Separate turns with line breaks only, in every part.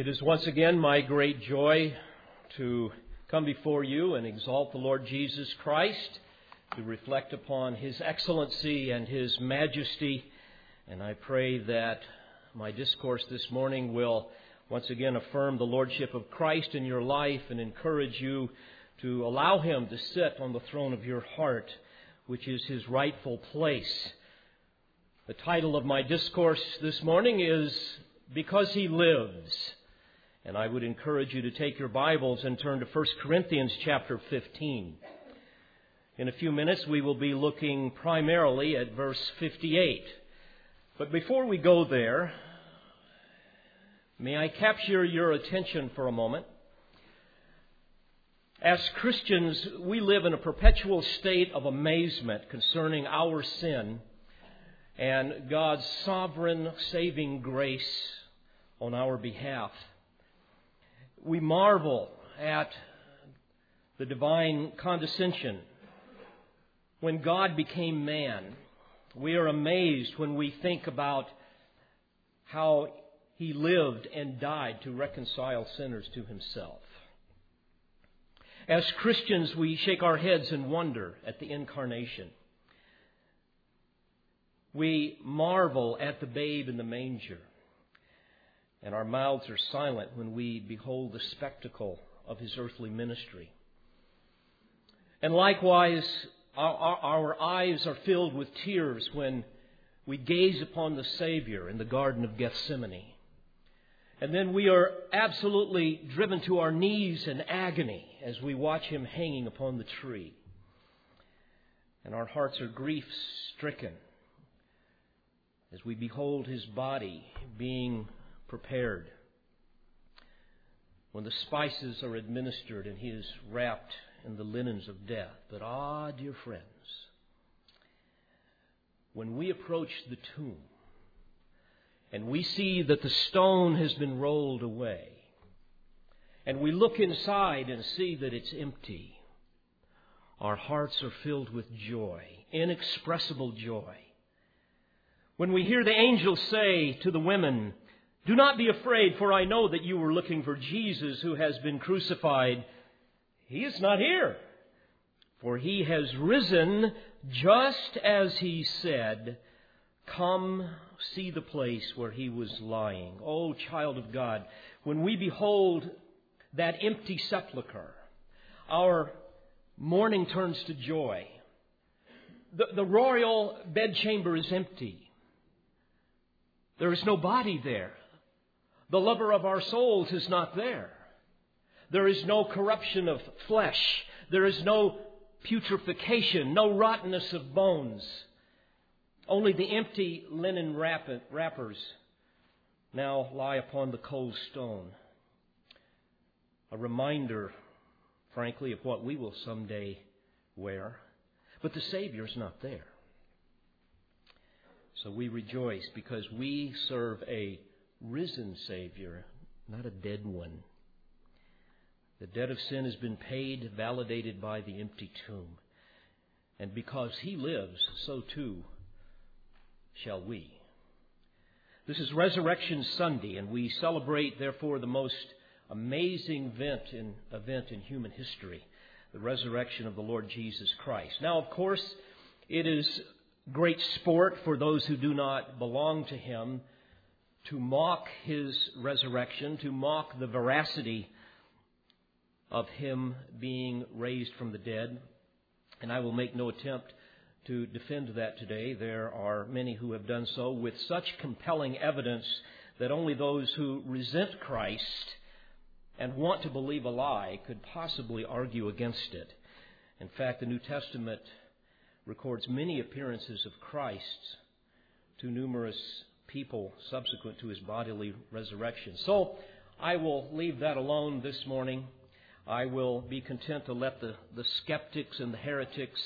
It is once again my great joy to come before you and exalt the Lord Jesus Christ, to reflect upon His excellency and His majesty. And I pray that my discourse this morning will once again affirm the Lordship of Christ in your life and encourage you to allow Him to sit on the throne of your heart, which is His rightful place. The title of my discourse this morning is Because He Lives. And I would encourage you to take your Bibles and turn to 1 Corinthians chapter 15. In a few minutes, we will be looking primarily at verse 58. But before we go there, may I capture your attention for a moment? As Christians, we live in a perpetual state of amazement concerning our sin and God's sovereign saving grace on our behalf we marvel at the divine condescension when God became man. We are amazed when we think about how he lived and died to reconcile sinners to himself. As Christians, we shake our heads in wonder at the incarnation. We marvel at the babe in the manger and our mouths are silent when we behold the spectacle of his earthly ministry. And likewise, our, our, our, eyes are filled with tears when we gaze upon the Savior in the Garden of Gethsemane. And then we are absolutely driven to our knees in agony as we watch him hanging upon the tree. And our hearts are grief stricken as we behold his body being prepared. When the spices are administered and he is wrapped in the linens of death. But ah, dear friends, when we approach the tomb and we see that the stone has been rolled away, and we look inside and see that it's empty, our hearts are filled with joy, inexpressible joy. When we hear the angels say to the women, do not be afraid, for I know that you were looking for Jesus who has been crucified. He is not here, for he has risen just as he said. Come see the place where he was lying. O oh, child of God, when we behold that empty sepulchre, our mourning turns to joy. The, the royal bedchamber is empty. There is no body there. The lover of our souls is not there. There is no corruption of flesh. There is no putrefaction, no rottenness of bones. Only the empty linen wrappers now lie upon the cold stone. A reminder, frankly, of what we will someday wear. But the Savior is not there. So we rejoice because we serve a risen Savior, not a dead one. The debt of sin has been paid, validated by the empty tomb. And because He lives, so too shall we. This is Resurrection Sunday, and we celebrate, therefore, the most amazing event in, event in human history the resurrection of the Lord Jesus Christ. Now, of course, it is great sport for those who do not belong to Him to mock his resurrection, to mock the veracity of him being raised from the dead. And I will make no attempt to defend that today. There are many who have done so with such compelling evidence that only those who resent Christ and want to believe a lie could possibly argue against it. In fact, the New Testament records many appearances of Christ to numerous people subsequent to his bodily resurrection. So I will leave that alone this morning. I will be content to let the, the skeptics and the heretics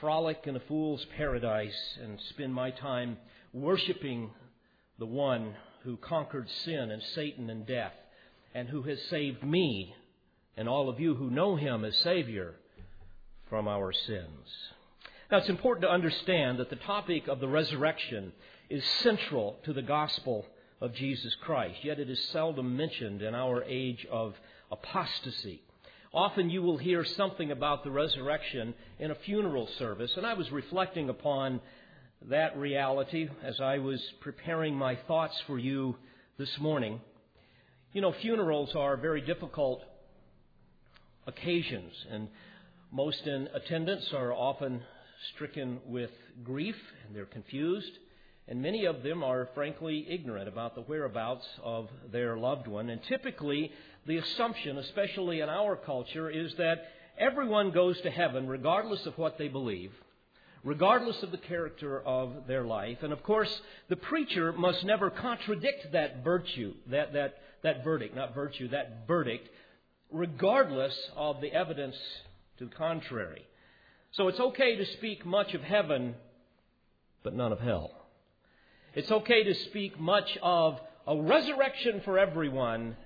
frolic in a fool's paradise and spend my time worshiping the one who conquered sin and Satan and death and who has saved me and all of you who know him as Savior from our sins. Now, it's important to understand that the topic of the resurrection is central to the gospel of Jesus Christ, yet it is seldom mentioned in our age of apostasy. Often you will hear something about the resurrection in a funeral service, and I was reflecting upon that reality as I was preparing my thoughts for you this morning. You know, funerals are very difficult occasions, and most in attendance are often stricken with grief and they're confused. And many of them are frankly ignorant about the whereabouts of their loved one. And typically, the assumption, especially in our culture, is that everyone goes to heaven regardless of what they believe, regardless of the character of their life. And of course, the preacher must never contradict that virtue, that, that, that verdict, not virtue, that verdict, regardless of the evidence to the contrary. So it's okay to speak much of heaven, but none of hell. It's okay to speak much of a resurrection for everyone,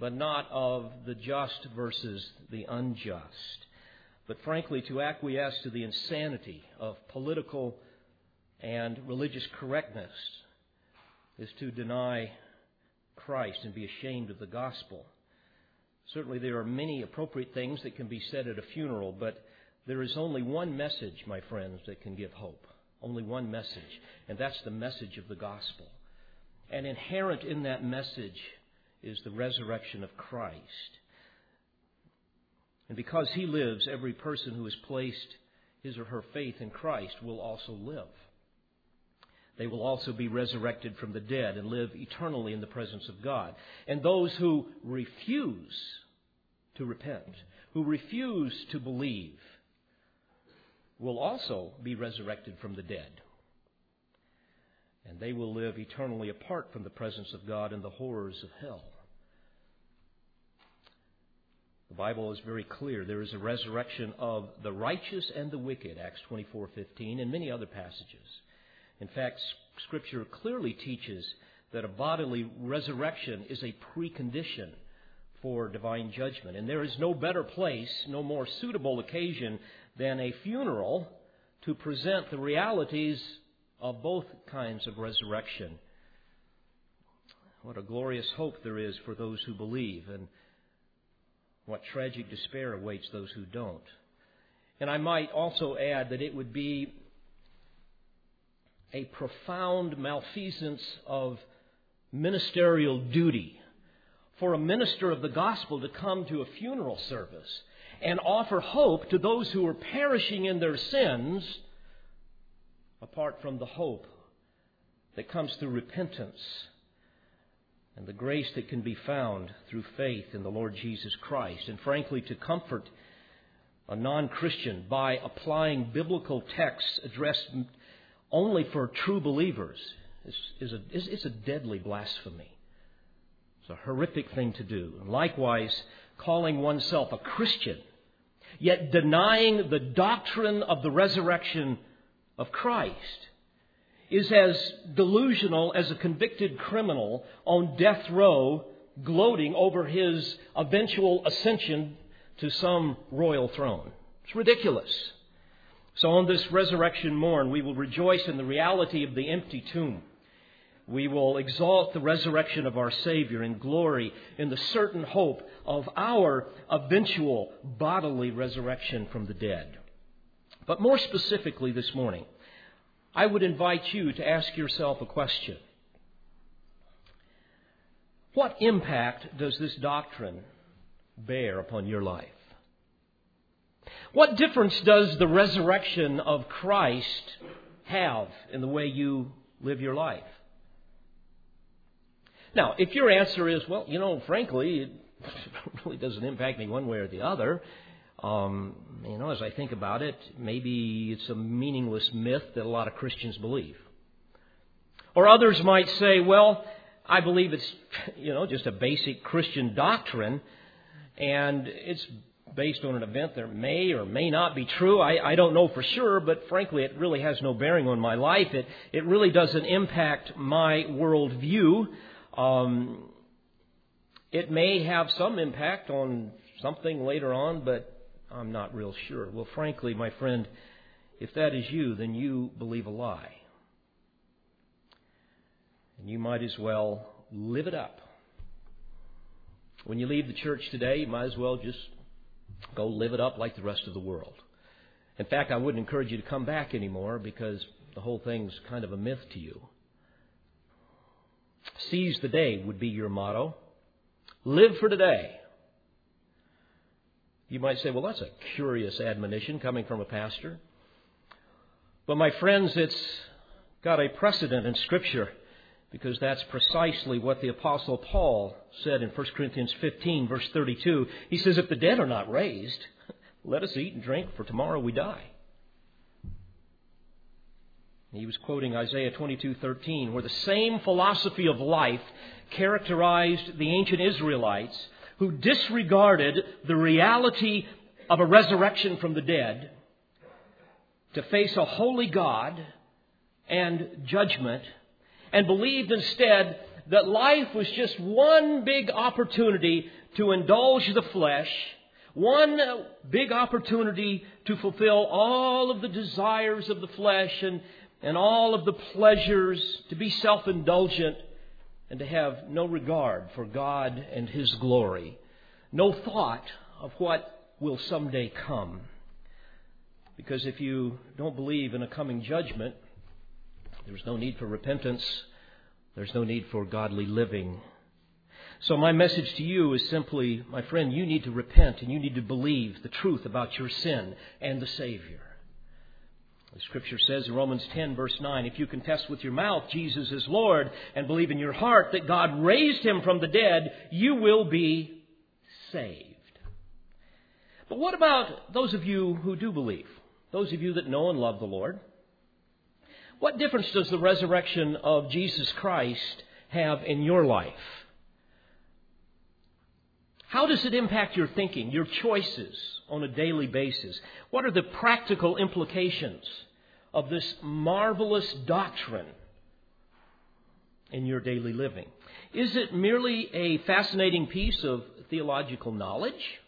but not of the just versus the unjust. But frankly, to acquiesce to the insanity of political and religious correctness is to deny Christ and be ashamed of the gospel. Certainly, there are many appropriate things that can be said at a funeral, but there is only one message, my friends, that can give hope. Only one message, and that's the message of the gospel. And inherent in that message is the resurrection of Christ. And because he lives, every person who has placed his or her faith in Christ will also live. They will also be resurrected from the dead and live eternally in the presence of God. And those who refuse to repent, who refuse to believe, will also be resurrected from the dead. And they will live eternally apart from the presence of God in the horrors of hell. The Bible is very clear. There is a resurrection of the righteous and the wicked, Acts 24:15, and many other passages. In fact, Scripture clearly teaches that a bodily resurrection is a precondition for divine judgment. And there is no better place, no more suitable occasion than a funeral to present the realities of both kinds of resurrection. What a glorious hope there is for those who believe, and what tragic despair awaits those who don't. And I might also add that it would be a profound malfeasance of ministerial duty for a minister of the gospel to come to a funeral service and offer hope to those who are perishing in their sins apart from the hope that comes through repentance and the grace that can be found through faith in the Lord Jesus Christ. And frankly, to comfort a non Christian by applying biblical texts addressed only for true believers is, is, a, is, is a deadly blasphemy. It's a horrific thing to do. And likewise, calling oneself a Christian, yet denying the doctrine of the resurrection of Christ, is as delusional as a convicted criminal on death row gloating over his eventual ascension to some royal throne. It's ridiculous. So on this resurrection morn, we will rejoice in the reality of the empty tomb we will exalt the resurrection of our Savior in glory in the certain hope of our eventual bodily resurrection from the dead. But more specifically this morning, I would invite you to ask yourself a question. What impact does this doctrine bear upon your life? What difference does the resurrection of Christ have in the way you live your life? Now, if your answer is, well, you know, frankly, it really doesn't impact me one way or the other, um, you know, as I think about it, maybe it's a meaningless myth that a lot of Christians believe. Or others might say, well, I believe it's, you know, just a basic Christian doctrine, and it's based on an event that may or may not be true. I, I don't know for sure, but frankly, it really has no bearing on my life. It, it really doesn't impact my worldview. Um, it may have some impact on something later on, but I'm not real sure. Well, frankly, my friend, if that is you, then you believe a lie. And you might as well live it up. When you leave the church today, you might as well just go live it up like the rest of the world. In fact, I wouldn't encourage you to come back anymore because the whole thing's kind of a myth to you. Seize the day would be your motto. Live for today. You might say, well, that's a curious admonition coming from a pastor. But my friends, it's got a precedent in Scripture because that's precisely what the Apostle Paul said in 1 Corinthians 15, verse 32. He says, If the dead are not raised, let us eat and drink, for tomorrow we die. He was quoting Isaiah 22:13, where the same philosophy of life characterized the ancient Israelites who disregarded the reality of a resurrection from the dead to face a holy God and judgment and believed instead that life was just one big opportunity to indulge the flesh, one big opportunity to fulfill all of the desires of the flesh and, and all of the pleasures, to be self indulgent, and to have no regard for God and His glory, no thought of what will someday come. Because if you don't believe in a coming judgment, there's no need for repentance. There's no need for godly living. So, my message to you is simply, my friend, you need to repent and you need to believe the truth about your sin and the Savior. The scripture says in Romans 10, verse 9, if you confess with your mouth Jesus is Lord and believe in your heart that God raised him from the dead, you will be saved. But what about those of you who do believe? Those of you that know and love the Lord? What difference does the resurrection of Jesus Christ have in your life? How does it impact your thinking, your choices on a daily basis? What are the practical implications of this marvelous doctrine in your daily living? Is it merely a fascinating piece of theological knowledge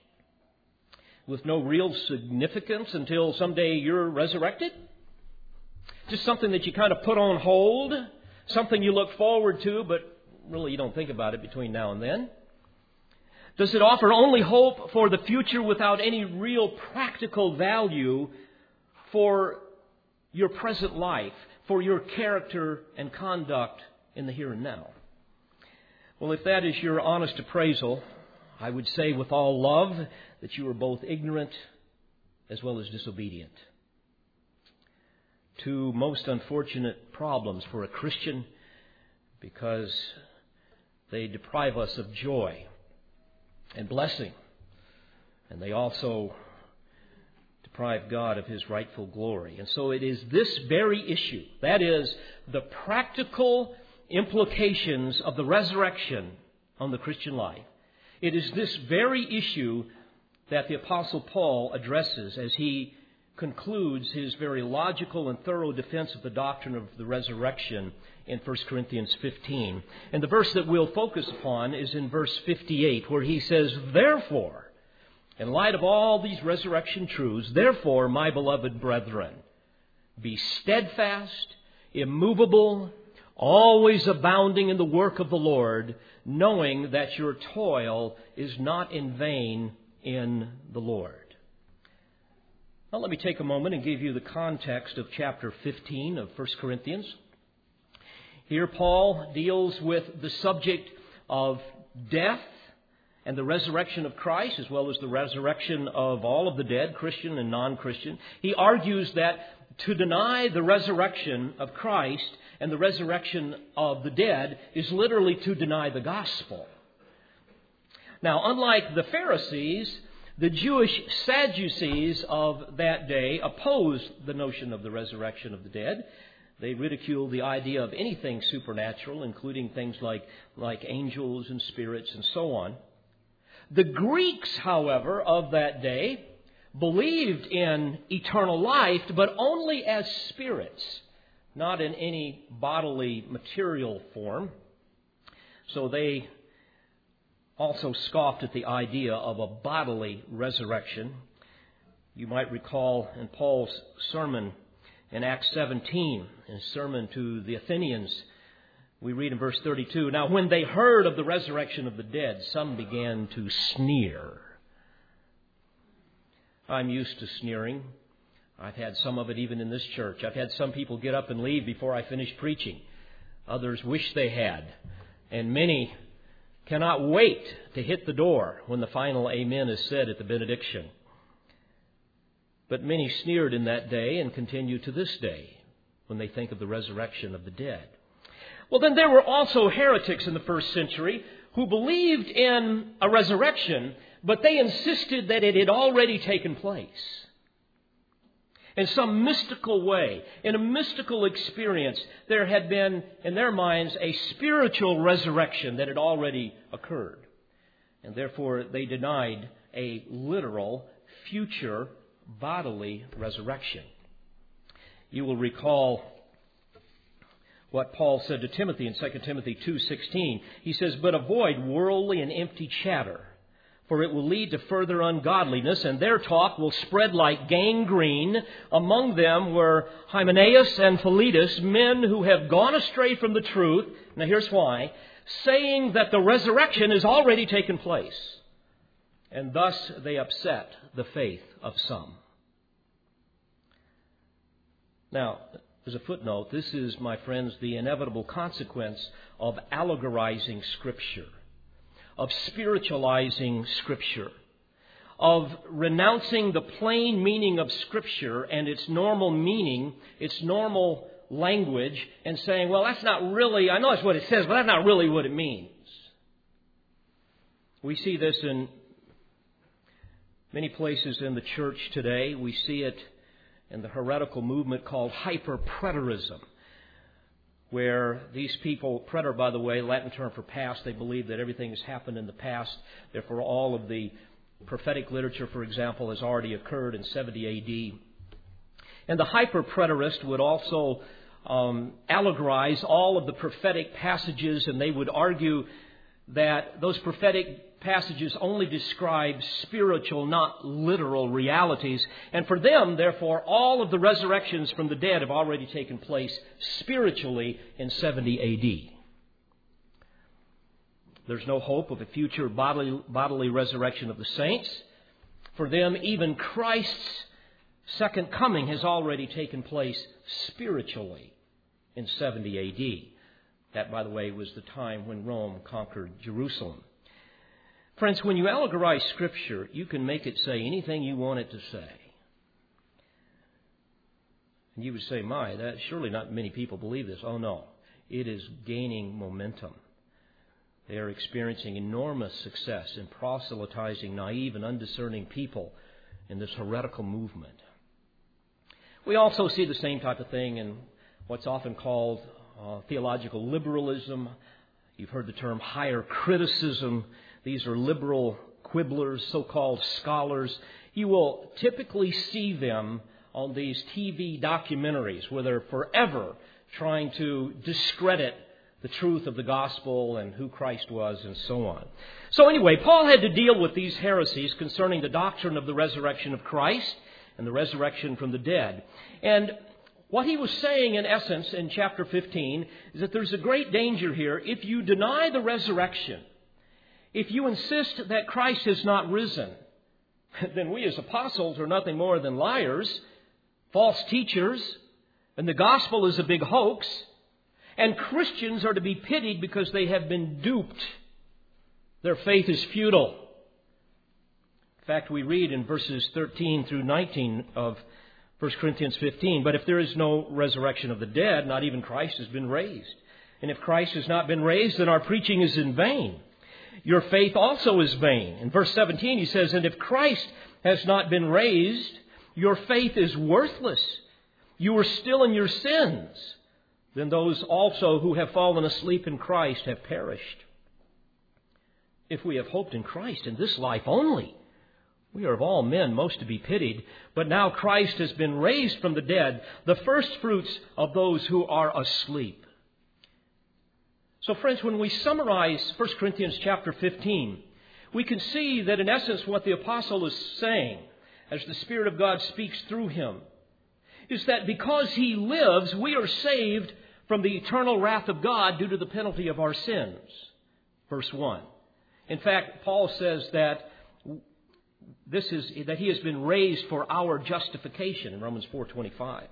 with no real significance until someday you're resurrected? just something that you kind of put on hold, something you look forward to, but really you don't think about it between now and then? Does it offer only hope for the future without any real practical value for your present life, for your character and conduct in the here and now? Well, if that is your honest appraisal, I would say with all love that you are both ignorant as well as disobedient two most unfortunate problems for a Christian because they deprive us of joy and blessing. And they also deprive God of his rightful glory. And so it is this very issue that is, the practical implications of the resurrection on the Christian life. It is this very issue that the Apostle Paul addresses as he concludes his very logical and thorough defense of the doctrine of the resurrection in 1 Corinthians 15. And the verse that we'll focus upon is in verse 58, where he says, Therefore, in light of all these resurrection truths, therefore, my beloved brethren, be steadfast, immovable, always abounding in the work of the Lord, knowing that your toil is not in vain in the Lord. Now, let me take a moment and give you the context of chapter 15 of 1 Corinthians. Here, Paul deals with the subject of death and the resurrection of Christ, as well as the resurrection of all of the dead, Christian and non Christian. He argues that to deny the resurrection of Christ and the resurrection of the dead is literally to deny the gospel. Now, unlike the Pharisees, the Jewish Sadducees of that day opposed the notion of the resurrection of the dead. They ridiculed the idea of anything supernatural, including things like, like angels and spirits and so on. The Greeks, however, of that day believed in eternal life, but only as spirits, not in any bodily material form. So they also scoffed at the idea of a bodily resurrection. You might recall in Paul's sermon in Acts 17, his sermon to the Athenians, We read in verse 32 Now, when they heard of the resurrection of the dead, some began to sneer. I'm used to sneering. I've had some of it even in this church. I've had some people get up and leave before I finish preaching. Others wish they had. And many cannot wait to hit the door when the final amen is said at the benediction. But many sneered in that day and continue to this day when they think of the resurrection of the dead. Well, then there were also heretics in the first century who believed in a resurrection, but they insisted that it had already taken place. In some mystical way, in a mystical experience, there had been, in their minds, a spiritual resurrection that had already occurred. And therefore, they denied a literal, future, bodily resurrection. You will recall what Paul said to Timothy in 2 Timothy 2:16. He says, "But avoid worldly and empty chatter, for it will lead to further ungodliness, and their talk will spread like gangrene. Among them were Hymenaeus and Philetus, men who have gone astray from the truth. Now here's why, saying that the resurrection has already taken place. And thus they upset the faith of some." Now, as a footnote, this is, my friends, the inevitable consequence of allegorizing Scripture, of spiritualizing Scripture, of renouncing the plain meaning of Scripture and its normal meaning, its normal language, and saying, well, that's not really, I know that's what it says, but that's not really what it means. We see this in many places in the church today. We see it and the heretical movement called hyperpreterism, where these people, preter, by the way, Latin term for past, they believe that everything has happened in the past. Therefore, all of the prophetic literature, for example, has already occurred in 70 AD. And the hyperpreterist would also um, allegorize all of the prophetic passages, and they would argue that those prophetic passages only describe spiritual, not literal realities. And for them, therefore, all of the resurrections from the dead have already taken place spiritually in 70 AD. There's no hope of a future bodily, bodily resurrection of the saints. For them, even Christ's second coming has already taken place spiritually in 70 AD. That, by the way, was the time when Rome conquered Jerusalem. Friends, when you allegorize Scripture, you can make it say anything you want it to say. And you would say, my, that surely not many people believe this. Oh no. It is gaining momentum. They are experiencing enormous success in proselytizing naive and undiscerning people in this heretical movement. We also see the same type of thing in what's often called uh, theological liberalism. You've heard the term higher criticism. These are liberal quibblers, so called scholars. You will typically see them on these TV documentaries where they're forever trying to discredit the truth of the gospel and who Christ was and so on. So, anyway, Paul had to deal with these heresies concerning the doctrine of the resurrection of Christ and the resurrection from the dead. And what he was saying, in essence, in chapter 15, is that there's a great danger here if you deny the resurrection if you insist that Christ has not risen, then we as apostles are nothing more than liars, false teachers, and the gospel is a big hoax, and Christians are to be pitied because they have been duped. Their faith is futile. In fact, we read in verses 13 through 19 of 1 Corinthians 15, but if there is no resurrection of the dead, not even Christ has been raised. And if Christ has not been raised, then our preaching is in vain your faith also is vain. In verse 17, he says, And if Christ has not been raised, your faith is worthless. You are still in your sins. Then those also who have fallen asleep in Christ have perished. If we have hoped in Christ in this life only, we are of all men most to be pitied. But now Christ has been raised from the dead, the first fruits of those who are asleep. So, friends, when we summarize 1 Corinthians chapter 15, we can see that in essence what the apostle is saying, as the Spirit of God speaks through him, is that because he lives, we are saved from the eternal wrath of God due to the penalty of our sins. Verse 1. In fact, Paul says that this is that he has been raised for our justification in Romans 4:25.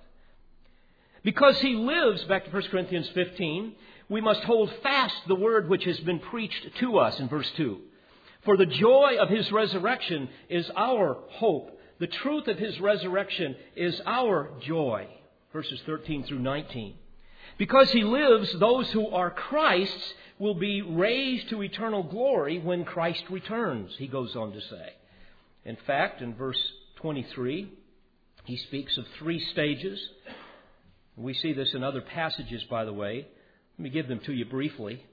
Because he lives back to 1 Corinthians 15, we must hold fast the word which has been preached to us in verse 2. For the joy of his resurrection is our hope. The truth of his resurrection is our joy. Verses 13 through 19. Because he lives, those who are Christ's will be raised to eternal glory when Christ returns, he goes on to say. In fact, in verse 23, he speaks of three stages. We see this in other passages, by the way. Let me give them to you briefly.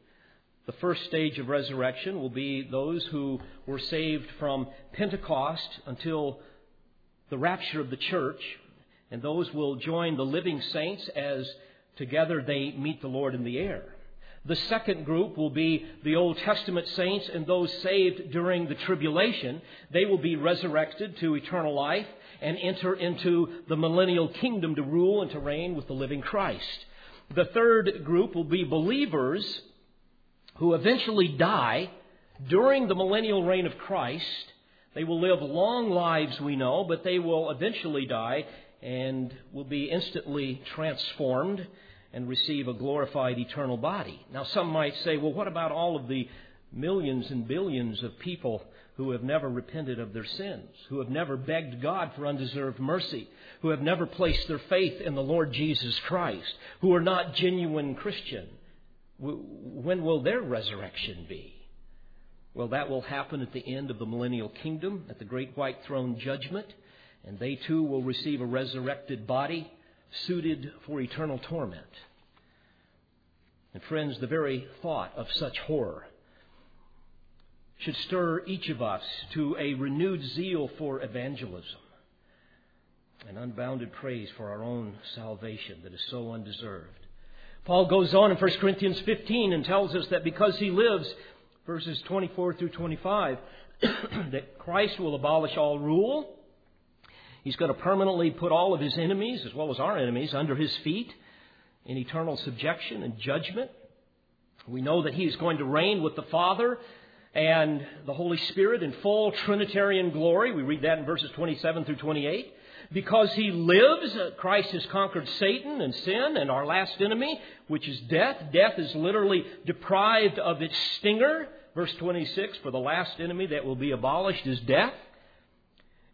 The first stage of resurrection will be those who were saved from Pentecost until the rapture of the church, and those will join the living saints as together they meet the Lord in the air. The second group will be the Old Testament saints and those saved during the tribulation. They will be resurrected to eternal life and enter into the millennial kingdom to rule and to reign with the living Christ. The third group will be believers who eventually die during the millennial reign of Christ. They will live long lives, we know, but they will eventually die and will be instantly transformed and receive a glorified eternal body. Now, some might say, well, what about all of the millions and billions of people who have never repented of their sins, who have never begged God for undeserved mercy, who have never placed their faith in the Lord Jesus Christ, who are not genuine Christian? When will their resurrection be? Well, that will happen at the end of the millennial kingdom, at the great white throne judgment, and they too will receive a resurrected body suited for eternal torment. And friends, the very thought of such horror should stir each of us to a renewed zeal for evangelism and unbounded praise for our own salvation that is so undeserved. Paul goes on in 1 Corinthians 15 and tells us that because he lives, verses 24 through 25, that Christ will abolish all rule. He's going to permanently put all of his enemies, as well as our enemies, under his feet in eternal subjection and judgment. We know that he is going to reign with the Father and the Holy Spirit in full Trinitarian glory. We read that in verses 27 through 28. Because he lives, uh, Christ has conquered Satan and sin and our last enemy, which is death. Death is literally deprived of its stinger. Verse 26 For the last enemy that will be abolished is death.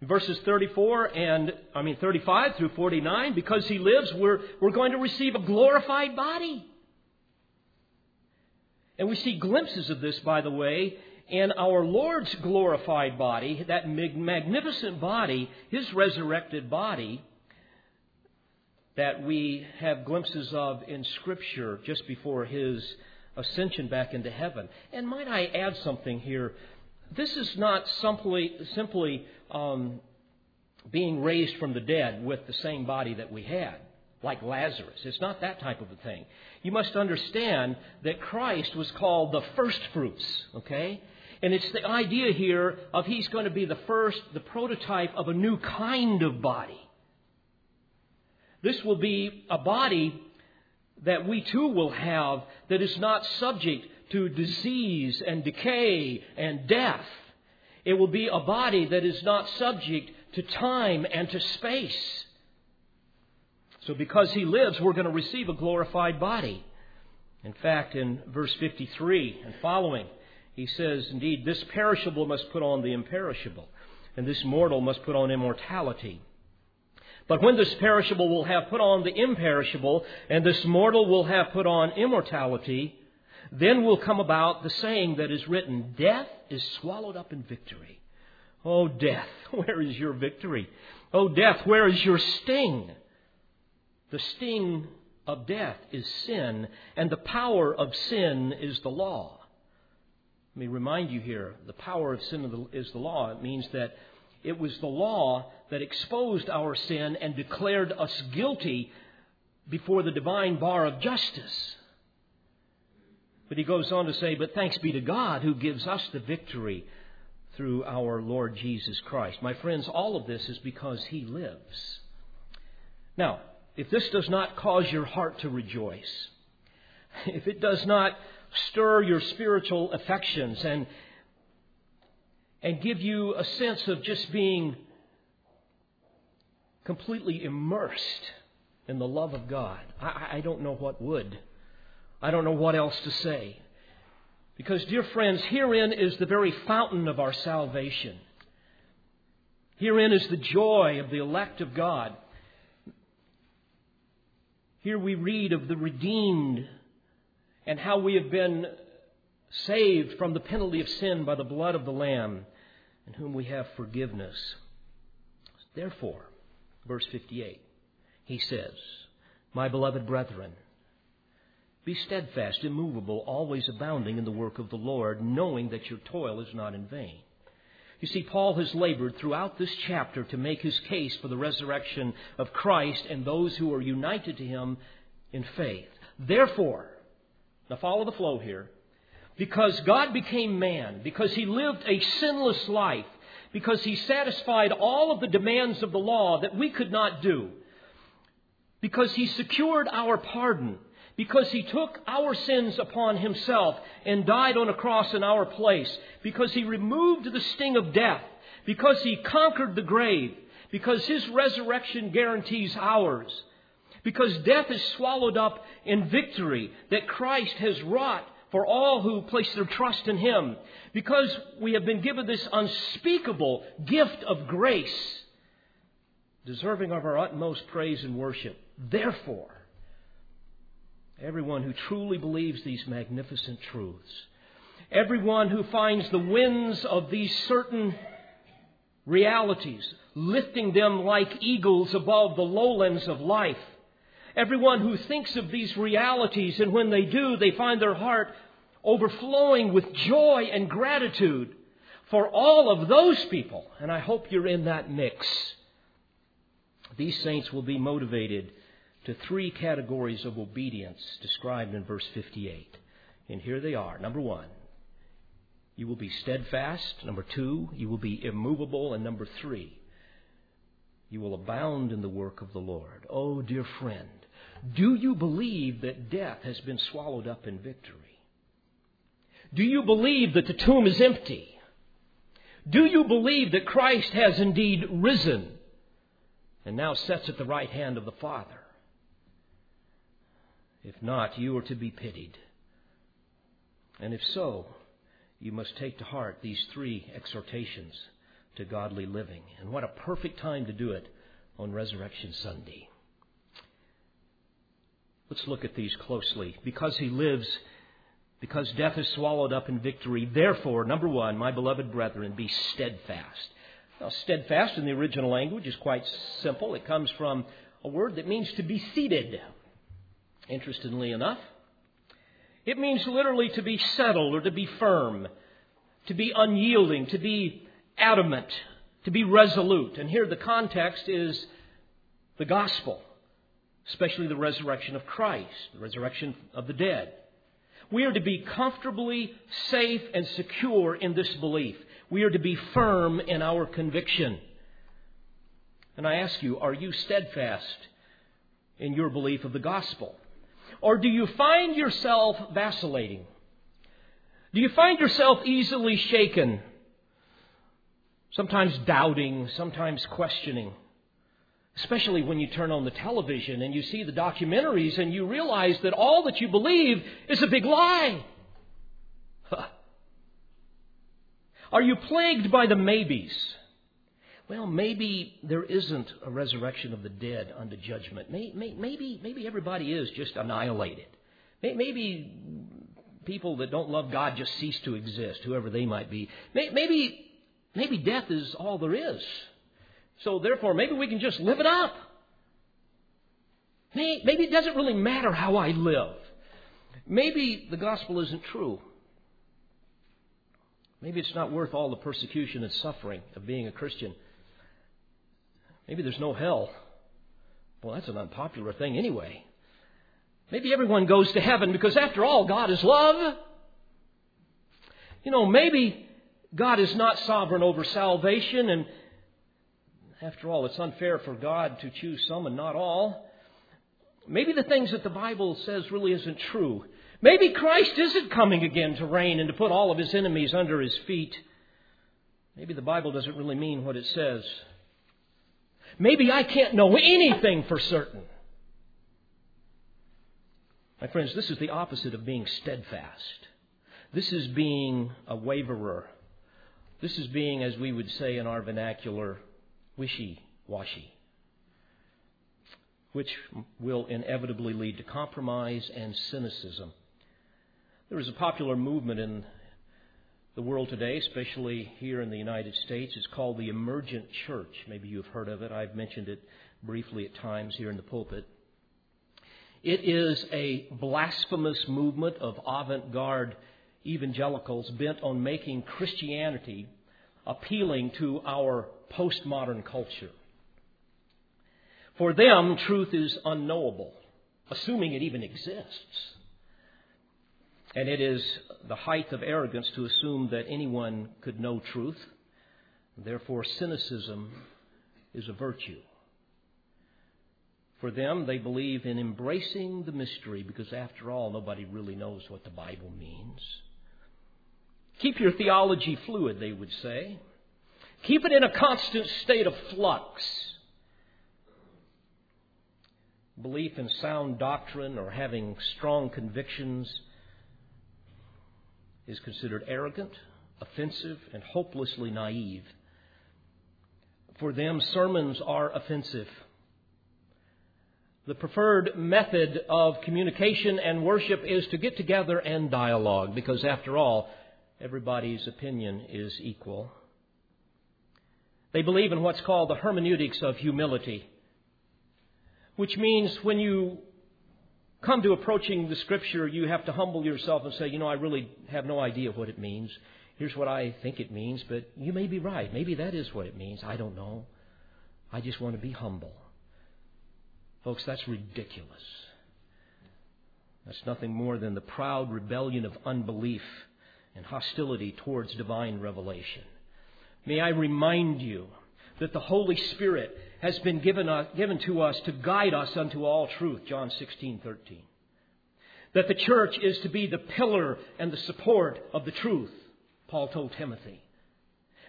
Verses 34 and, I mean, 35 through 49, because he lives, we're, we're going to receive a glorified body. And we see glimpses of this, by the way, in our Lord's glorified body, that magnificent body, his resurrected body, that we have glimpses of in Scripture just before his ascension back into heaven. And might I add something here? This is not simply, simply um, being raised from the dead with the same body that we had, like Lazarus. It's not that type of a thing. You must understand that Christ was called the first fruits, okay? And it's the idea here of he's going to be the first, the prototype of a new kind of body. This will be a body that we too will have that is not subject to disease and decay and death. It will be a body that is not subject to time and to space. So, because he lives, we're going to receive a glorified body. In fact, in verse 53 and following, he says, Indeed, this perishable must put on the imperishable, and this mortal must put on immortality. But when this perishable will have put on the imperishable, and this mortal will have put on immortality, then will come about the saying that is written Death is swallowed up in victory. Oh, death, where is your victory? Oh, death, where is your sting? The sting of death is sin, and the power of sin is the law. Let me remind you here the power of sin is the law. It means that it was the law that exposed our sin and declared us guilty before the divine bar of justice. But he goes on to say, But thanks be to God who gives us the victory through our Lord Jesus Christ. My friends, all of this is because he lives. Now, if this does not cause your heart to rejoice, if it does not stir your spiritual affections and, and give you a sense of just being completely immersed in the love of God, I, I don't know what would. I don't know what else to say. Because, dear friends, herein is the very fountain of our salvation. Herein is the joy of the elect of God. Here we read of the redeemed and how we have been saved from the penalty of sin by the blood of the Lamb, in whom we have forgiveness. Therefore, verse 58, he says, My beloved brethren, be steadfast, immovable, always abounding in the work of the Lord, knowing that your toil is not in vain. You see, Paul has labored throughout this chapter to make his case for the resurrection of Christ and those who are united to him in faith. Therefore, now follow the flow here. Because God became man, because he lived a sinless life, because he satisfied all of the demands of the law that we could not do, because he secured our pardon, because he took our sins upon himself and died on a cross in our place, because he removed the sting of death, because he conquered the grave, because his resurrection guarantees ours, because death is swallowed up in victory that Christ has wrought for all who place their trust in Him, because we have been given this unspeakable gift of grace, deserving of our utmost praise and worship. Therefore, everyone who truly believes these magnificent truths, everyone who finds the winds of these certain realities, lifting them like eagles above the lowlands of life, Everyone who thinks of these realities, and when they do, they find their heart overflowing with joy and gratitude for all of those people. And I hope you're in that mix. These saints will be motivated to three categories of obedience described in verse 58. And here they are. Number one, you will be steadfast. Number two, you will be immovable. And number three, you will abound in the work of the Lord. Oh, dear friend, do you believe that death has been swallowed up in victory? Do you believe that the tomb is empty? Do you believe that Christ has indeed risen and now sits at the right hand of the Father? If not, you are to be pitied. And if so, you must take to heart these three exhortations to godly living. And what a perfect time to do it on Resurrection Sunday. Let's look at these closely. Because he lives, because death is swallowed up in victory, therefore, number one, my beloved brethren, be steadfast. Now, steadfast in the original language is quite simple. It comes from a word that means to be seated. Interestingly enough, it means literally to be settled or to be firm, to be unyielding, to be adamant, to be resolute. And here the context is the gospel especially the resurrection of Christ, the resurrection of the dead. We are to be comfortably safe and secure in this belief. We are to be firm in our conviction. And I ask you, are you steadfast in your belief of the gospel? Or do you find yourself vacillating? Do you find yourself easily shaken? Sometimes doubting, sometimes questioning. Especially when you turn on the television and you see the documentaries and you realize that all that you believe is a big lie. Are you plagued by the maybes? Well, maybe there isn't a resurrection of the dead unto judgment. Maybe, maybe everybody is just annihilated. Maybe people that don't love God just cease to exist, whoever they might be. Maybe, maybe death is all there is. So therefore, maybe we can just live it up. Maybe it doesn't really matter how I live. Maybe the gospel isn't true. Maybe it's not worth all the persecution and suffering of being a Christian. Maybe there's no hell. Well, that's an unpopular thing anyway. Maybe everyone goes to heaven because, after all, God is love. You know, maybe God is not sovereign over salvation and after all, it's unfair for God to choose some and not all. Maybe the things that the Bible says really isn't true. Maybe Christ isn't coming again to reign and to put all of his enemies under his feet. Maybe the Bible doesn't really mean what it says. Maybe I can't know anything for certain. My friends, this is the opposite of being steadfast. This is being a waverer. This is being, as we would say in our vernacular, wishy washy, which will inevitably lead to compromise and cynicism. There is a popular movement in the world today, especially here in the United States. It's called the emergent church. Maybe you've heard of it. I've mentioned it briefly at times here in the pulpit. It is a blasphemous movement of avant garde evangelicals bent on making Christianity appealing to our postmodern culture. For them, truth is unknowable, assuming it even exists. And it is the height of arrogance to assume that anyone could know truth. Therefore, cynicism is a virtue. For them, they believe in embracing the mystery because, after all, nobody really knows what the Bible means. Keep your theology fluid, they would say. Keep it in a constant state of flux. Belief in sound doctrine or having strong convictions is considered arrogant, offensive, and hopelessly naive. For them, sermons are offensive. The preferred method of communication and worship is to get together and dialogue because, after all, everybody's opinion is equal. They believe in what's called the hermeneutics of humility, which means when you come to approaching the scripture, you have to humble yourself and say, you know, I really have no idea what it means. Here's what I think it means, but you may be right. Maybe that is what it means. I don't know. I just want to be humble. Folks, that's ridiculous. That's nothing more than the proud rebellion of unbelief and hostility towards divine revelation. May I remind you that the Holy Spirit has been given, uh, given to us to guide us unto all truth, John 16, 13. That the church is to be the pillar and the support of the truth, Paul told Timothy.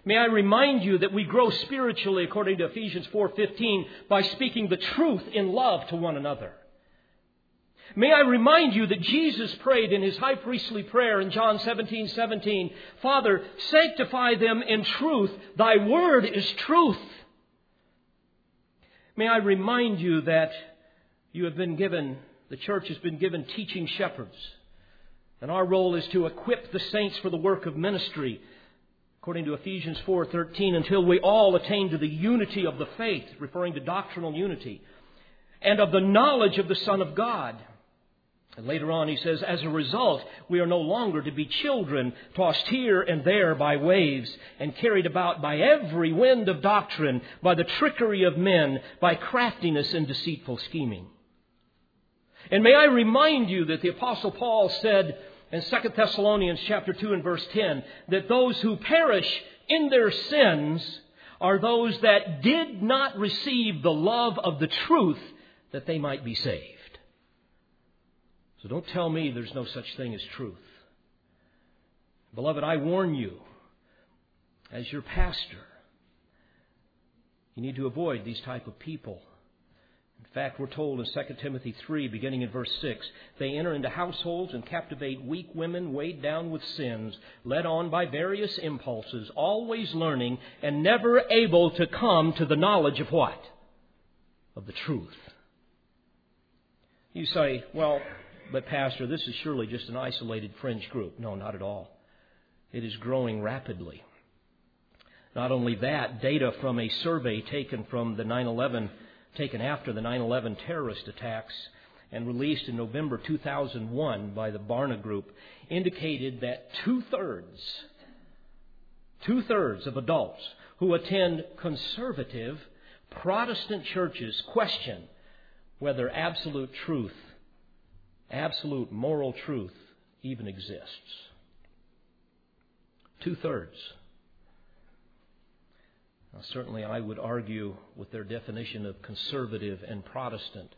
May I remind you that we grow spiritually according to Ephesians 4:15 by speaking the truth in love to one another. May I remind you that Jesus prayed in his high priestly prayer in John 17, 17, Father, sanctify them in truth. Thy word is truth. May I remind you that you have been given, the church has been given teaching shepherds. And our role is to equip the saints for the work of ministry, according to Ephesians 4:13, until we all attain to the unity of the faith, referring to doctrinal unity, and of the knowledge of the Son of God and later on, he says, as a result, we are no longer to be children tossed here and there by waves and carried about by every wind of doctrine, by the trickery of men, by craftiness and deceitful scheming. And may I remind you that the apostle Paul said in 2 Thessalonians chapter 2 and verse 10 that those who perish in their sins are those that did not receive the love of the truth that they might be saved. So don't tell me there's no such thing as truth. Beloved, I warn you, as your pastor, you need to avoid these type of people. In fact, we're told in 2 Timothy 3, beginning in verse 6, they enter into households and captivate weak women weighed down with sins, led on by various impulses, always learning and never able to come to the knowledge of what? Of the truth. You say, well, but, Pastor, this is surely just an isolated fringe group. No, not at all. It is growing rapidly. Not only that, data from a survey taken from the 9/11, taken after the 9/11 terrorist attacks, and released in November 2001 by the Barna Group, indicated that two thirds, two thirds of adults who attend conservative Protestant churches question whether absolute truth absolute moral truth even exists. Two thirds. Certainly, I would argue with their definition of conservative and Protestant,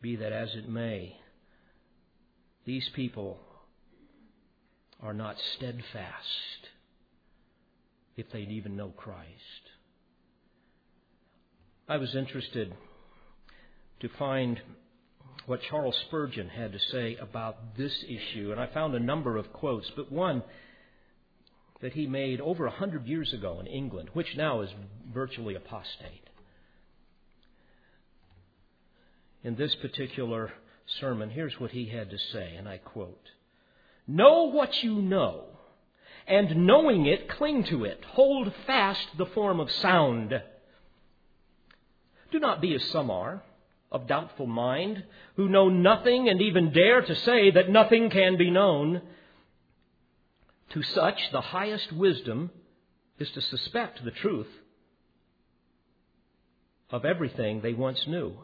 be that as it may. these people are not steadfast if they even know Christ. I was interested to find what Charles Spurgeon had to say about this issue, and I found a number of quotes, but one that he made over a hundred years ago in England, which now is virtually apostate. In this particular sermon, here's what he had to say, and I quote Know what you know, and knowing it, cling to it. Hold fast the form of sound. Do not be as some are of doubtful mind, who know nothing and even dare to say that nothing can be known. To such, the highest wisdom is to suspect the truth of everything they once knew,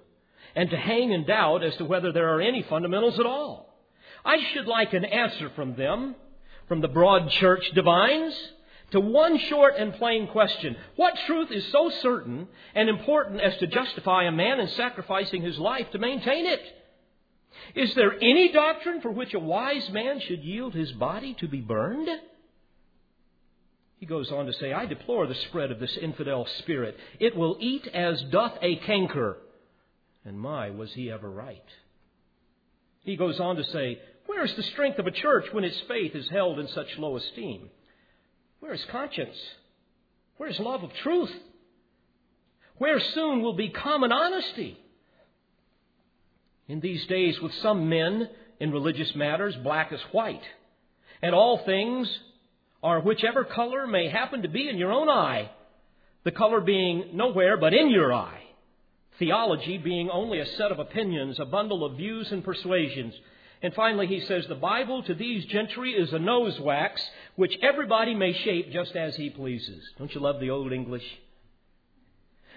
and to hang in doubt as to whether there are any fundamentals at all. I should like an answer from them, from the broad church divines to one short and plain question. What truth is so certain and important as to justify a man in sacrificing his life to maintain it? Is there any doctrine for which a wise man should yield his body to be burned? He goes on to say, I deplore the spread of this infidel spirit. It will eat as doth a canker. And my, was he ever right. He goes on to say, Where is the strength of a church when its faith is held in such low esteem? Where is conscience? Where is love of truth? Where soon will be common honesty? In these days, with some men in religious matters, black as white, and all things are whichever color may happen to be in your own eye, the color being nowhere but in your eye. Theology being only a set of opinions, a bundle of views and persuasions, and finally, he says, The Bible to these gentry is a nose wax, which everybody may shape just as he pleases. Don't you love the old English?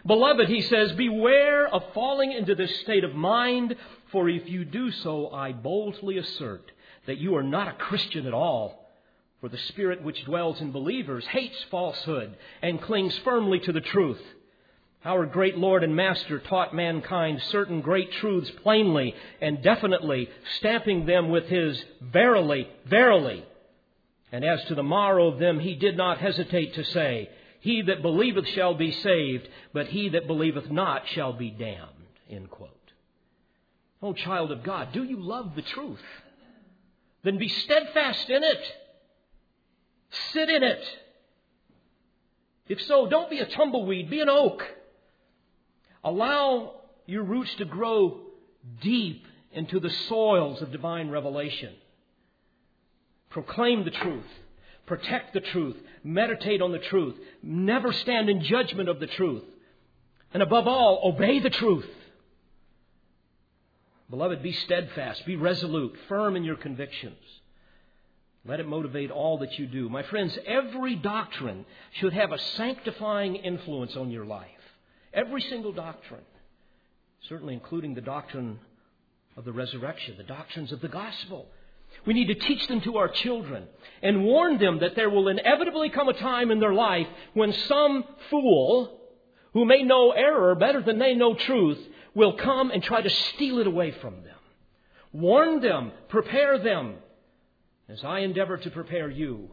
Beloved, he says, beware of falling into this state of mind, for if you do so, I boldly assert that you are not a Christian at all. For the Spirit which dwells in believers hates falsehood and clings firmly to the truth. Our great Lord and Master taught mankind certain great truths plainly and definitely, stamping them with his verily, verily. And as to the morrow of them, he did not hesitate to say, He that believeth shall be saved, but he that believeth not shall be damned. End quote. Oh, child of God, do you love the truth? Then be steadfast in it. Sit in it. If so, don't be a tumbleweed, be an oak. Allow your roots to grow deep into the soils of divine revelation. Proclaim the truth. Protect the truth. Meditate on the truth. Never stand in judgment of the truth. And above all, obey the truth. Beloved, be steadfast, be resolute, firm in your convictions. Let it motivate all that you do. My friends, every doctrine should have a sanctifying influence on your life. Every single doctrine, certainly including the doctrine of the resurrection, the doctrines of the gospel. We need to teach them to our children and warn them that there will inevitably come a time in their life when some fool who may know error better than they know truth will come and try to steal it away from them. Warn them, prepare them, as I endeavor to prepare you.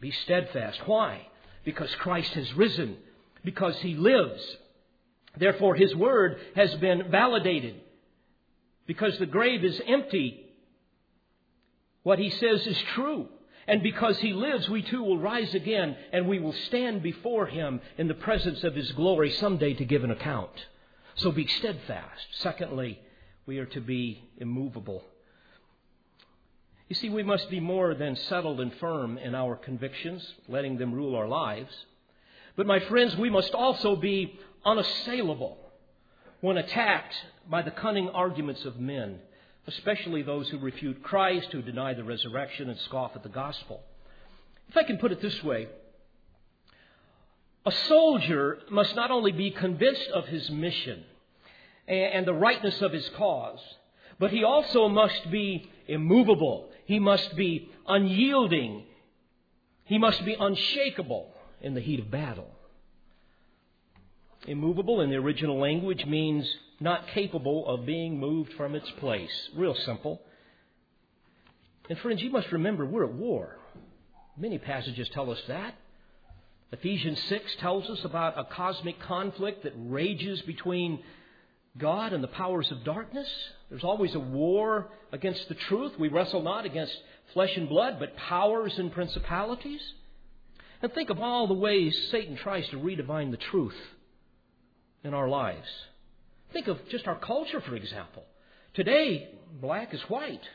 Be steadfast. Why? Because Christ has risen because he lives. Therefore, his word has been validated. Because the grave is empty, what he says is true. And because he lives, we too will rise again and we will stand before him in the presence of his glory someday to give an account. So be steadfast. Secondly, we are to be immovable. You see, we must be more than settled and firm in our convictions, letting them rule our lives. But my friends, we must also be unassailable when attacked by the cunning arguments of men, especially those who refute Christ, who deny the resurrection, and scoff at the gospel. If I can put it this way, a soldier must not only be convinced of his mission and the rightness of his cause, but he also must be immovable. He must be unyielding. He must be unshakable in the heat of battle. Immovable in the original language means not capable of being moved from its place. Real simple. And friends, you must remember we're at war. Many passages tell us that. Ephesians 6 tells us about a cosmic conflict that rages between God and the powers of darkness. There's always a war against the truth. We wrestle not against flesh and blood, but powers and principalities. And think of all the ways Satan tries to redefine the truth in our lives. Think of just our culture, for example. Today, black is white,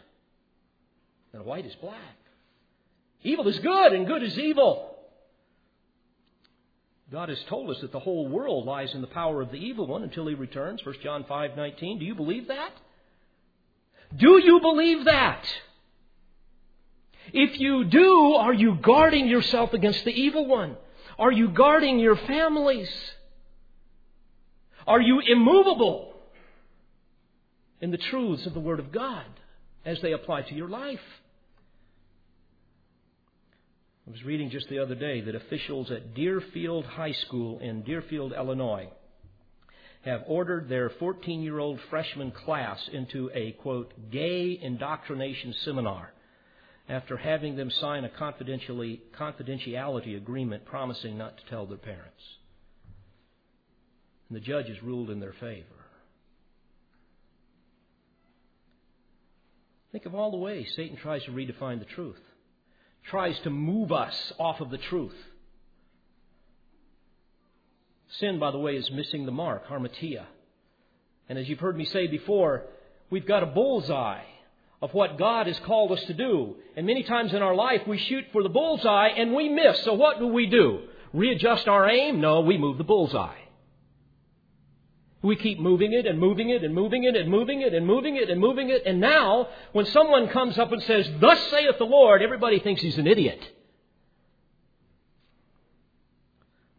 and white is black. Evil is good, and good is evil. God has told us that the whole world lies in the power of the evil one until he returns. 1 John 5:19. Do you believe that? Do you believe that? If you do, are you guarding yourself against the evil one? Are you guarding your families? Are you immovable in the truths of the Word of God as they apply to your life? I was reading just the other day that officials at Deerfield High School in Deerfield, Illinois, have ordered their 14 year old freshman class into a, quote, gay indoctrination seminar after having them sign a confidentiality agreement promising not to tell their parents. And the judge has ruled in their favor. Think of all the ways Satan tries to redefine the truth tries to move us off of the truth. Sin, by the way, is missing the mark, hamartia. And as you've heard me say before, we've got a bullseye of what God has called us to do. And many times in our life, we shoot for the bullseye and we miss. So what do we do? Readjust our aim? No, we move the bullseye. We keep moving it and moving it and moving it and moving it and moving it and moving it. And now, when someone comes up and says, Thus saith the Lord, everybody thinks he's an idiot.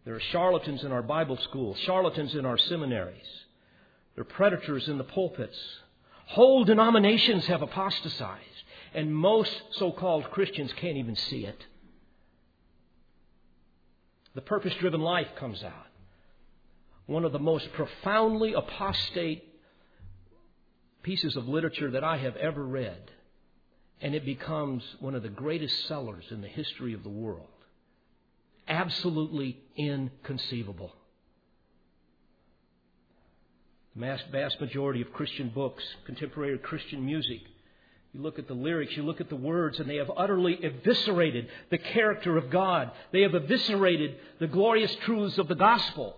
There are charlatans in our Bible schools, charlatans in our seminaries. There are predators in the pulpits. Whole denominations have apostatized. And most so called Christians can't even see it. The purpose driven life comes out one of the most profoundly apostate pieces of literature that I have ever read. And it becomes one of the greatest sellers in the history of the world. Absolutely inconceivable. The vast majority of Christian books, contemporary Christian music, you look at the lyrics, you look at the words, and they have utterly eviscerated the character of God. They have eviscerated the glorious truths of the gospel.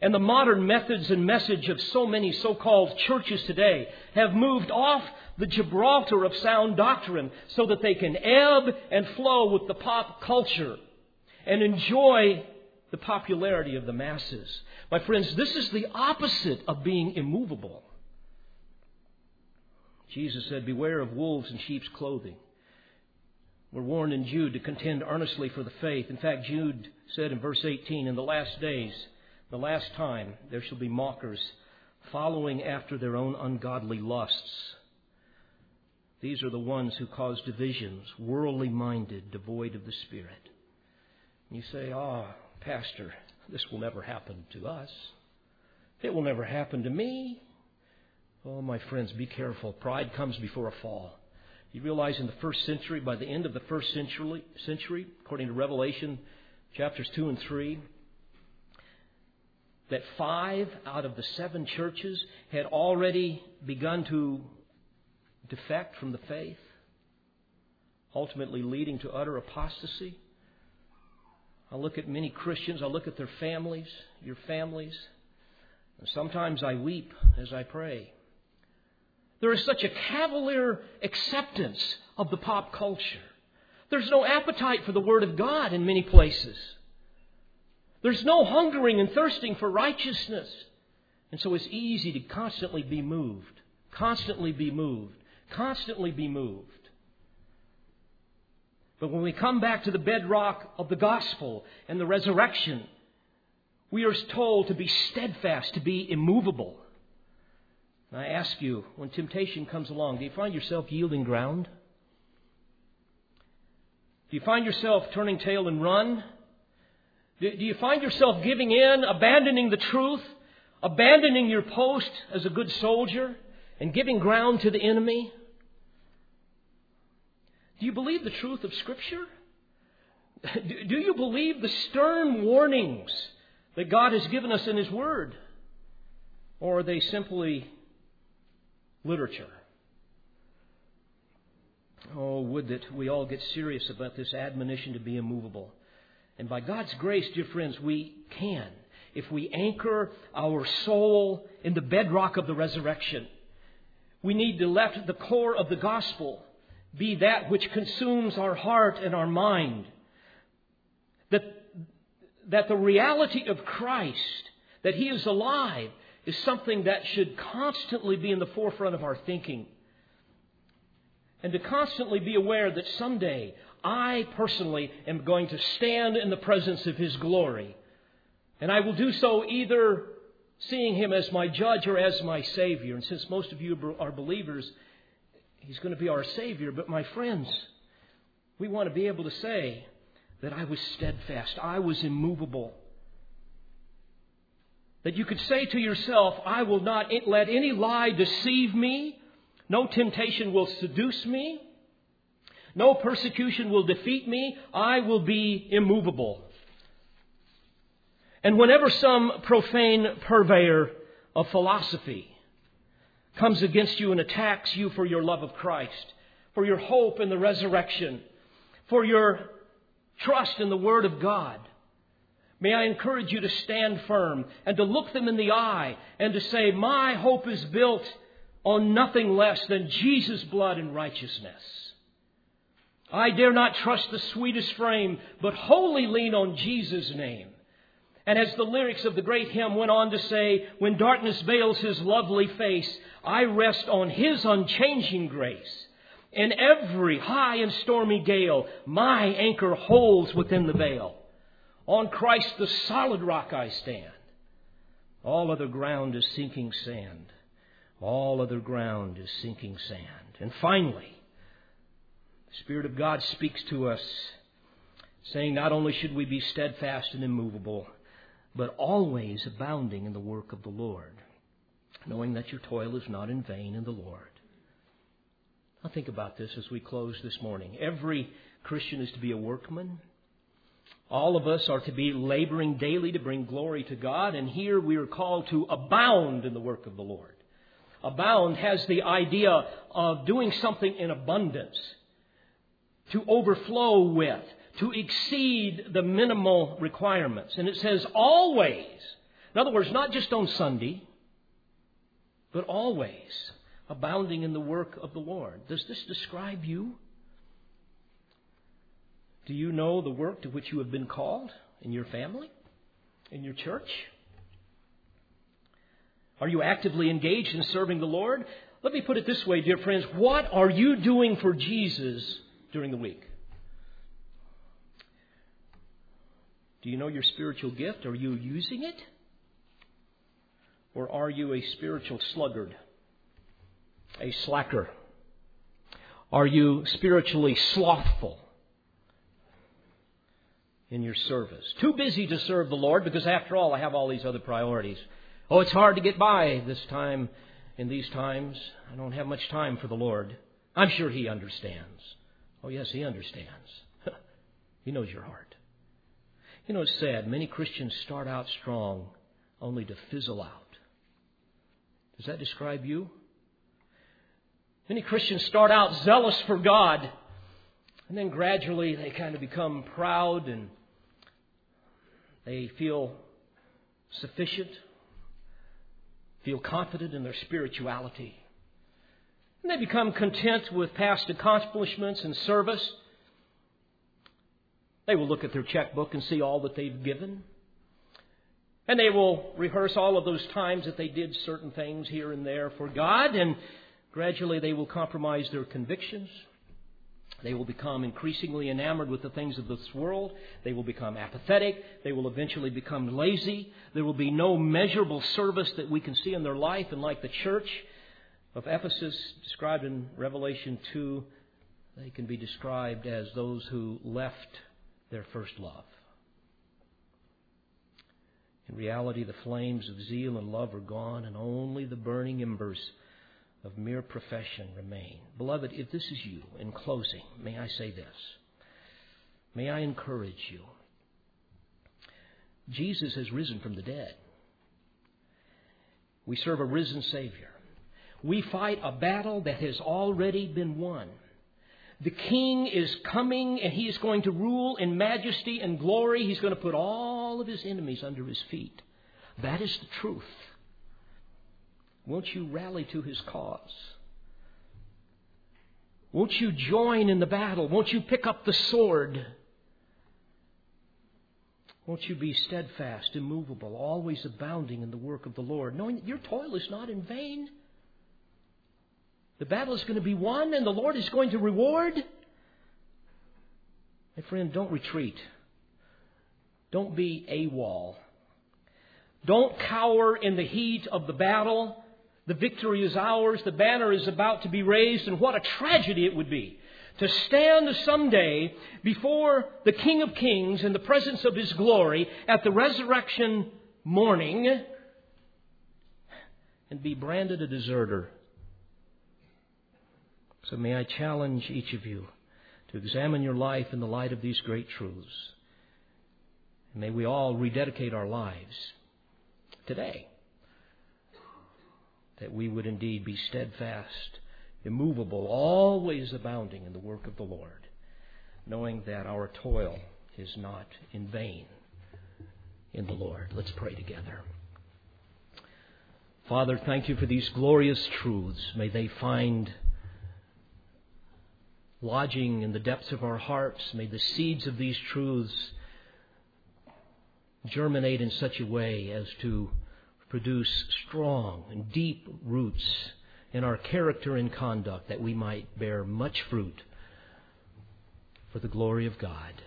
And the modern methods and message of so many so called churches today have moved off the Gibraltar of sound doctrine so that they can ebb and flow with the pop culture and enjoy the popularity of the masses. My friends, this is the opposite of being immovable. Jesus said, Beware of wolves in sheep's clothing. We're warned in Jude to contend earnestly for the faith. In fact, Jude said in verse 18, In the last days, the last time there shall be mockers following after their own ungodly lusts. These are the ones who cause divisions, worldly minded, devoid of the Spirit. You say, Ah, oh, Pastor, this will never happen to us. It will never happen to me. Oh, my friends, be careful. Pride comes before a fall. You realize in the first century, by the end of the first century, century according to Revelation chapters 2 and 3, that five out of the seven churches had already begun to defect from the faith, ultimately leading to utter apostasy. I look at many Christians, I look at their families, your families, and sometimes I weep as I pray. There is such a cavalier acceptance of the pop culture. There's no appetite for the Word of God in many places. There's no hungering and thirsting for righteousness. And so it's easy to constantly be moved, constantly be moved, constantly be moved. But when we come back to the bedrock of the gospel and the resurrection, we are told to be steadfast, to be immovable. And I ask you, when temptation comes along, do you find yourself yielding ground? Do you find yourself turning tail and run? Do you find yourself giving in, abandoning the truth, abandoning your post as a good soldier, and giving ground to the enemy? Do you believe the truth of Scripture? Do you believe the stern warnings that God has given us in His Word? Or are they simply literature? Oh, would that we all get serious about this admonition to be immovable. And by God's grace, dear friends, we can if we anchor our soul in the bedrock of the resurrection. We need to let the core of the gospel be that which consumes our heart and our mind. That, that the reality of Christ, that He is alive, is something that should constantly be in the forefront of our thinking. And to constantly be aware that someday I personally am going to stand in the presence of His glory. And I will do so either seeing Him as my judge or as my Savior. And since most of you are believers, He's going to be our Savior. But my friends, we want to be able to say that I was steadfast, I was immovable. That you could say to yourself, I will not let any lie deceive me. No temptation will seduce me. No persecution will defeat me. I will be immovable. And whenever some profane purveyor of philosophy comes against you and attacks you for your love of Christ, for your hope in the resurrection, for your trust in the Word of God, may I encourage you to stand firm and to look them in the eye and to say, My hope is built on nothing less than Jesus' blood and righteousness. I dare not trust the sweetest frame, but wholly lean on Jesus' name. And as the lyrics of the great hymn went on to say, when darkness veils his lovely face, I rest on his unchanging grace. In every high and stormy gale, my anchor holds within the veil. On Christ the solid rock I stand. All other ground is sinking sand. All other ground is sinking sand. And finally, the Spirit of God speaks to us, saying not only should we be steadfast and immovable, but always abounding in the work of the Lord, knowing that your toil is not in vain in the Lord. Now think about this as we close this morning. Every Christian is to be a workman. All of us are to be laboring daily to bring glory to God, and here we are called to abound in the work of the Lord. Abound has the idea of doing something in abundance, to overflow with, to exceed the minimal requirements. And it says always. In other words, not just on Sunday, but always abounding in the work of the Lord. Does this describe you? Do you know the work to which you have been called in your family, in your church? Are you actively engaged in serving the Lord? Let me put it this way, dear friends. What are you doing for Jesus during the week? Do you know your spiritual gift? Are you using it? Or are you a spiritual sluggard? A slacker? Are you spiritually slothful in your service? Too busy to serve the Lord because, after all, I have all these other priorities. Oh, it's hard to get by this time, in these times. I don't have much time for the Lord. I'm sure He understands. Oh, yes, He understands. he knows your heart. You know, it's sad. Many Christians start out strong only to fizzle out. Does that describe you? Many Christians start out zealous for God, and then gradually they kind of become proud and they feel sufficient, feel confident in their spirituality. And they become content with past accomplishments and service. They will look at their checkbook and see all that they've given. And they will rehearse all of those times that they did certain things here and there for God, and gradually they will compromise their convictions. They will become increasingly enamored with the things of this world. They will become apathetic. They will eventually become lazy. There will be no measurable service that we can see in their life. And like the church of Ephesus described in Revelation 2, they can be described as those who left their first love. In reality, the flames of zeal and love are gone, and only the burning embers of mere profession remain. Beloved, if this is you, in closing, may I say this. May I encourage you. Jesus has risen from the dead. We serve a risen Savior. We fight a battle that has already been won. The King is coming and he is going to rule in majesty and glory. He's going to put all of his enemies under his feet. That is the truth. Won't you rally to his cause? Won't you join in the battle? Won't you pick up the sword? Won't you be steadfast, immovable, always abounding in the work of the Lord, knowing that your toil is not in vain? The battle is going to be won and the Lord is going to reward. My friend, don't retreat. Don't be AWOL. Don't cower in the heat of the battle. The victory is ours. The banner is about to be raised. And what a tragedy it would be to stand someday before the King of Kings in the presence of His glory at the resurrection morning and be branded a deserter. So may I challenge each of you to examine your life in the light of these great truths. may we all rededicate our lives today that we would indeed be steadfast immovable, always abounding in the work of the Lord, knowing that our toil is not in vain in the Lord. Let's pray together. Father, thank you for these glorious truths. May they find lodging in the depths of our hearts. May the seeds of these truths germinate in such a way as to produce strong and deep roots in our character and conduct that we might bear much fruit for the glory of God.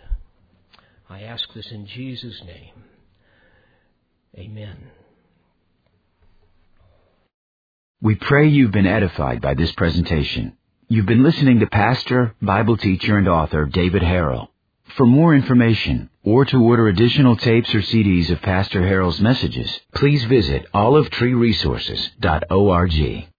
I ask this in Jesus' name. Amen.
We pray you've been edified by this presentation. You've been listening to Pastor, Bible teacher, and author David Harrell. For more information or to order additional tapes or CDs of Pastor Harrell's messages, please visit olivetreeresources.org.